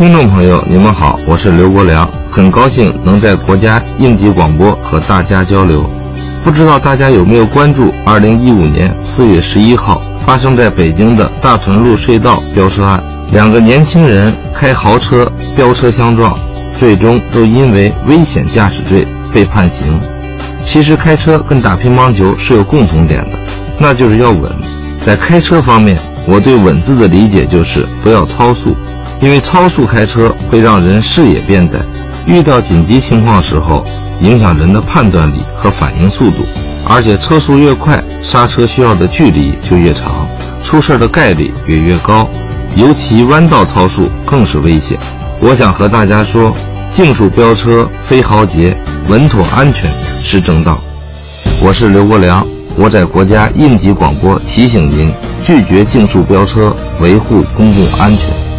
听众朋友，你们好，我是刘国良，很高兴能在国家应急广播和大家交流。不知道大家有没有关注2015年4月11号发生在北京的大屯路隧道飙车案？两个年轻人开豪车飙车相撞，最终都因为危险驾驶罪被判刑。其实开车跟打乒乓球是有共同点的，那就是要稳。在开车方面，我对“稳”字的理解就是不要超速。因为超速开车会让人视野变窄，遇到紧急情况时候，影响人的判断力和反应速度。而且车速越快，刹车需要的距离就越长，出事的概率也越高。尤其弯道超速更是危险。我想和大家说，竞速飙车非豪杰，稳妥安全是正道。我是刘国良，我在国家应急广播提醒您：拒绝竞速飙车，维护公共安全。